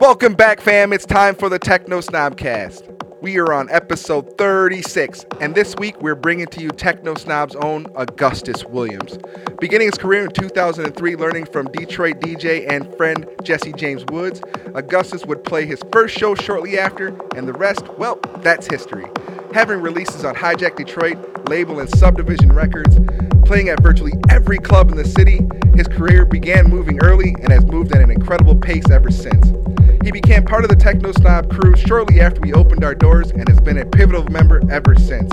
Welcome back, fam. It's time for the Techno Snobcast. We are on episode 36, and this week we're bringing to you Techno Snob's own Augustus Williams. Beginning his career in 2003, learning from Detroit DJ and friend Jesse James Woods, Augustus would play his first show shortly after, and the rest, well, that's history. Having releases on Hijack Detroit, label and Subdivision Records, playing at virtually every club in the city, his career began moving early and has moved at an incredible pace ever since. He became part of the Techno Snob crew shortly after we opened our doors and has been a pivotal member ever since.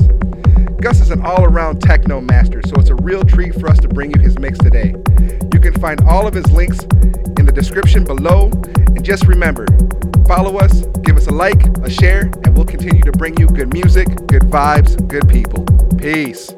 Gus is an all around techno master, so it's a real treat for us to bring you his mix today. You can find all of his links in the description below, and just remember follow us, give us a like, a share, and we'll continue to bring you good music, good vibes, good people. Peace.